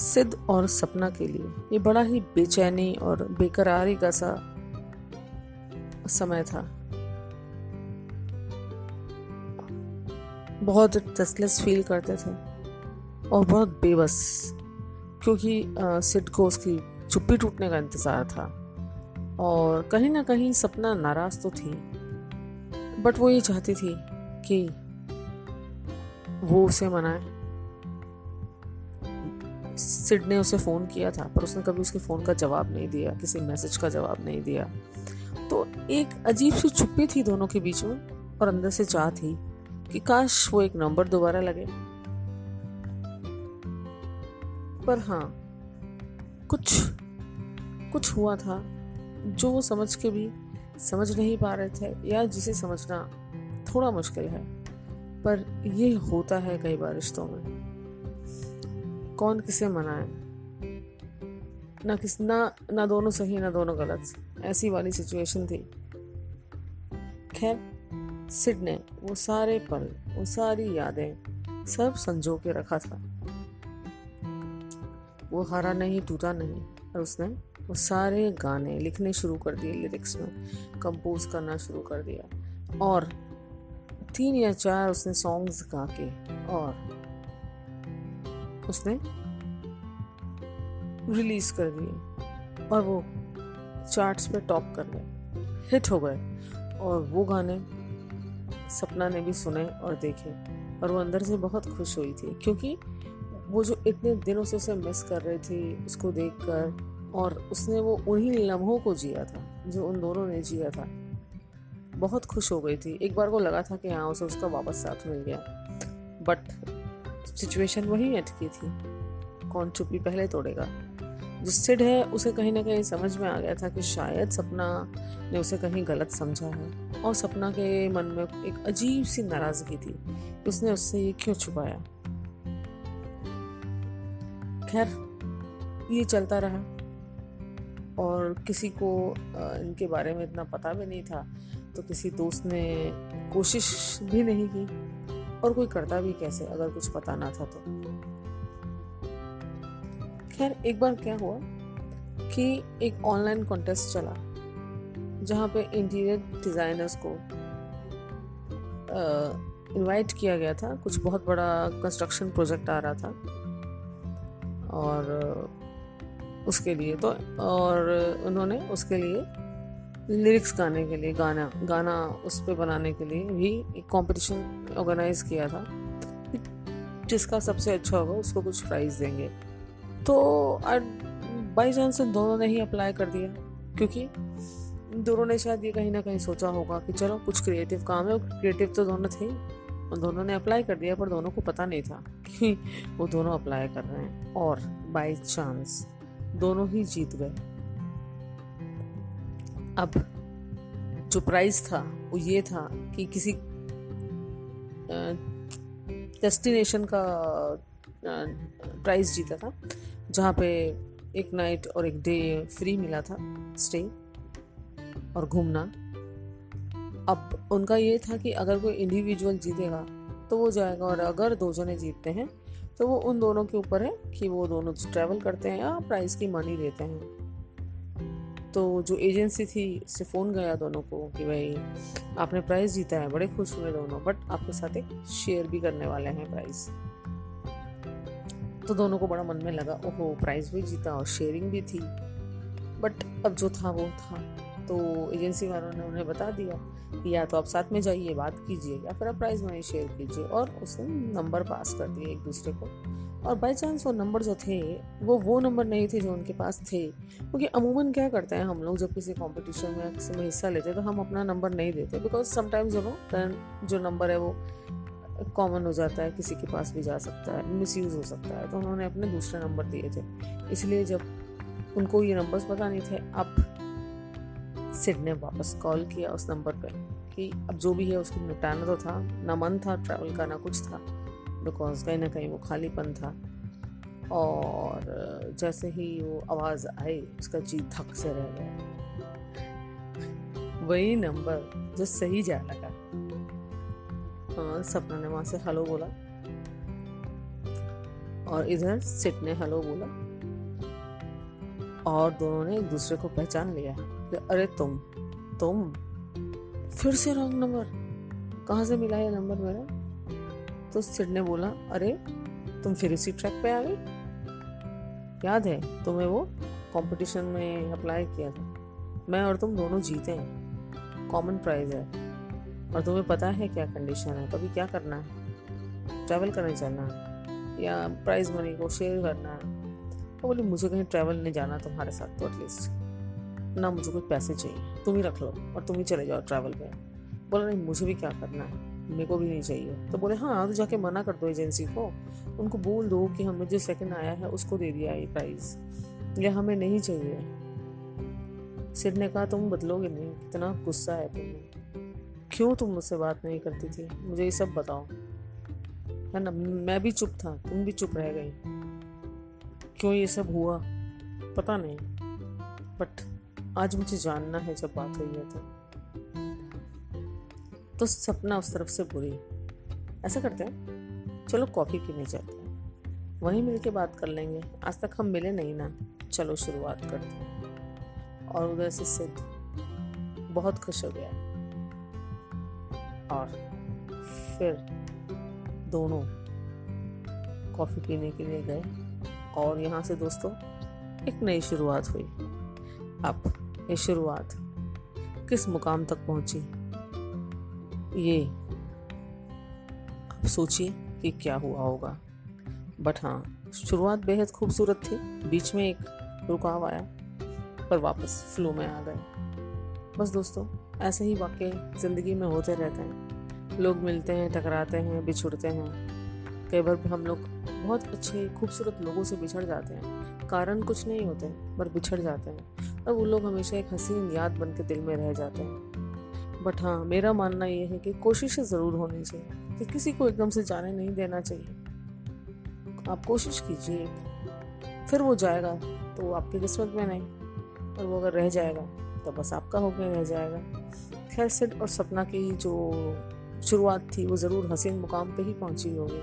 सिद्ध और सपना के लिए। ये बड़ा ही बेचैनी और बेकरारी का सा समय था। बहुत टेस्टलेस फील करते थे और बहुत बेबस, क्योंकि सिड को उसकी चुप्पी टूटने का इंतज़ार था। और कहीं ना कहीं सपना नाराज़ तो थी बट वो ये चाहती थी कि वो उसे मनाए। सिड ने उसे फ़ोन किया था, पर उसने कभी उसके फ़ोन का जवाब नहीं दिया, किसी मैसेज का जवाब नहीं दिया। तो एक अजीब सी छुपी थी दोनों के बीच में, और अंदर से चाह थी कि काश वो एक नंबर दोबारा लगे। पर हाँ कुछ कुछ हुआ था जो वो समझ के भी समझ नहीं पा रहे थे, या जिसे समझना थोड़ा मुश्किल है। पर ये होता है कई बार रिश्तों में। कौन किसे मनाए? ना किस, ना ना दोनों सही ना दोनों गलत। ऐसी वाली सिचुएशन थी। खैर सिड ने वो सारे पल, वो सारी यादें सब संजो के रखा था। वो हारा नहीं, टूटा नहीं, और उसने वो सारे गाने लिखने शुरू कर दिए लिरिक्स में कंपोज करना शुरू कर दिया। और तीन या चार उसने सॉन्ग्स गा के, और उसने रिलीज़ कर दिए और वो चार्ट्स पे टॉप कर गए हिट हो गए। और वो गाने सपना ने भी सुने और देखे। और वो अंदर से बहुत खुश हुई थी क्योंकि वो जो इतने दिनों से उसे मिस कर रही थी उसको देखकर और उसने वो उन्हीं लम्हों को जिया था, जो उन दोनों ने जिया था। बहुत खुश हो गई थी। एक बार को लगा था कि हाँ उसे उसका वापस साथ मिल गया। बट सिचुएशन वही अटकी थी। कौन चुप्पी पहले तोड़ेगा? जो सिड है उसे कहीं ना कहीं समझ में आ गया था कि शायद सपना ने उसे कहीं गलत समझा है और सपना के मन में एक अजीब सी नाराज़गी थी। उसने उससे ये क्यों छुपाया? खैर, ये चलता रहा। और किसी को इनके बारे में इतना पता भी नहीं था तो किसी दोस्त ने कोशिश भी नहीं की। और कोई करता भी कैसे, अगर कुछ पता ना था तो? खैर, एक बार क्या हुआ कि एक ऑनलाइन कॉन्टेस्ट चला, जहाँ पे इंटीरियर डिज़ाइनर्स को इनवाइट किया गया था। कुछ बहुत बड़ा कंस्ट्रक्शन प्रोजेक्ट आ रहा था और उसके लिए तो और उन्होंने उसके लिए लिरिक्स गाने के लिए, गाना गाना उस पर बनाने के लिए भी एक कंपटीशन ऑर्गेनाइज किया था जिसका सबसे अच्छा होगा उसको कुछ प्राइज़ देंगे। तो बाई चांस दोनों ने ही अप्लाई कर दिया, क्योंकि दोनों ने शायद ये कहीं ना कहीं सोचा होगा कि चलो कुछ क्रिएटिव काम है क्रिएटिव तो दोनों थे, और दोनों ने अप्लाई कर दिया, पर दोनों को पता नहीं था कि वो दोनों अप्लाई कर रहे हैं, और बाई चांस दोनों ही जीत गए। अब जो प्राइज था, वो ये था कि किसी डेस्टिनेशन का प्राइज जीता था, जहाँ पे एक नाइट और एक डे फ्री मिला था स्टे और घूमना। अब उनका ये था कि अगर कोई इंडिविजुअल जीतेगा तो वो जाएगा और अगर दो जने जीतते हैं तो वो उन दोनों के ऊपर है कि वो दोनों ट्रैवल करते हैं या प्राइस की मनी देते हैं। तो जो एजेंसी थी, उससे फ़ोन गया दोनों को कि भाई, आपने प्राइज़ जीता है, बड़े खुश हुए दोनों बट आपके साथ एक शेयर भी करने वाले हैं प्राइज़ तो दोनों को बड़ा मन में लगा, ओहो प्राइज़ भी जीता और शेयरिंग भी थी। बट अब जो था, वो था। तो एजेंसी वालों ने उन्हें बता दिया कि या तो आप साथ में जाइए, बात कीजिए या फिर आप प्राइज़ मनी शेयर कीजिए और उसने नंबर पास कर दिए एक दूसरे को। और बाई चांस वो नंबर जो थे, वो वो नंबर नहीं थे जो उनके पास थे। क्योंकि अमूमन क्या करते हैं, हम लोग जब किसी कंपटीशन में किसी में हिस्सा लेते हैं तो हम अपना नंबर नहीं देते। बिकॉज़ समटाइम्स यू नो जो नंबर है वो कॉमन हो जाता है, किसी के पास भी जा सकता है मिस यूज़ हो सकता है। तो उन्होंने अपने दूसरे नंबर दिए थे। इसलिए जब उनको ये नंबर्स पता नहीं थे, अब सिड ने वापस कॉल किया उस नंबर पर कि अब जो भी है उसको निपटाना तो था, ना मन था ट्रैवल का, ना कुछ था, बिकॉज़ कहीं ना कहीं वो खालीपन था। और जैसे ही वो आवाज़ आई, उसका जी थक से रह गया। वही नंबर जो सही जा लगा। हाँ सपना ने वहाँ से हेलो बोला। और इधर सिट ने हेलो बोला। और दोनों ने एक दूसरे को पहचान लिया। अरे तुम तुम। फिर से रॉन्ग नंबर कहाँ से मिला ये नंबर मेरा? तो सिड ने बोला, अरे, तुम फिर इसी ट्रैक पे आ गई। याद है, तुम्हें वो कंपटीशन में अप्लाई किया था। मैं और तुम दोनों जीते हैं। कॉमन प्राइज है। और तुम्हें पता है क्या कंडीशन है? कभी क्या करना है? ट्रैवल करने चलना है। या प्राइज मनी को शेयर करना है। तो बोली, मुझे कहीं ट्रैवल नहीं जाना तुम्हारे साथ तो एटलीस्ट ना मुझे कुछ पैसे चाहिए। तुम ही रख लो और तुम ही चले जाओ ट्रैवल पे बोला, नहीं, मुझे भी क्या करना है? मेरे को भी नहीं चाहिए। तो बोले हाँ तो जाके मना कर दो एजेंसी को। उनको बोल दो कि हमें जो सेकंड आया है, उसको दे दिया ये प्राइस या हमें नहीं चाहिए। सिर ने कहा, तुम बदलोगे नहीं, कितना गुस्सा है तुम्हें। क्यों तुम मुझसे बात नहीं करती थी? मुझे ये सब बताओ। है ना? मैं भी चुप था, तुम भी चुप रह गई। क्यों ये सब हुआ? पता नहीं। बट आज मुझे जानना है जब बात हुई है तो। तो सपना उस तरफ़ से बुरी। ऐसा करते हैं। चलो कॉफ़ी पीने चलते हैं। वहीं मिल के बात कर लेंगे। आज तक हम मिले नहीं ना। चलो शुरुआत करते हैं। और उधर से सिद्ध। बहुत खुश हो गया। और फिर दोनों कॉफ़ी पीने के लिए गए। और यहाँ से दोस्तों, एक नई शुरुआत हुई। अब ये शुरुआत किस मुकाम तक पहुँची? ये अब सोचिए कि क्या हुआ होगा। बट हाँ शुरुआत बेहद खूबसूरत थी। बीच में एक रुकाव आया, पर वापस फ्लो में आ गए। बस दोस्तों, ऐसे ही वाक्य ज़िंदगी में होते रहते हैं। लोग मिलते हैं, टकराते हैं, बिछुड़ते हैं। कई बार हम लोग बहुत अच्छे, खूबसूरत लोगों से बिछड़ जाते हैं। कारण कुछ नहीं होते, पर बिछड़ जाते हैं। और वो लोग हमेशा एक हसीन याद बन के दिल में रह जाते हैं। बट हाँ मेरा मानना ये है कि कोशिशें ज़रूर होनी चाहिए, कि किसी को एकदम से जाने नहीं देना चाहिए। आप कोशिश कीजिए, फिर वो जाएगा तो आपकी किस्मत में नहीं और वो अगर रह जाएगा तो बस आपका होकर रह जाएगा। खैर सिड और सपना की जो शुरुआत थी, वो ज़रूर हसीन मुकाम पे ही पहुँची होगी।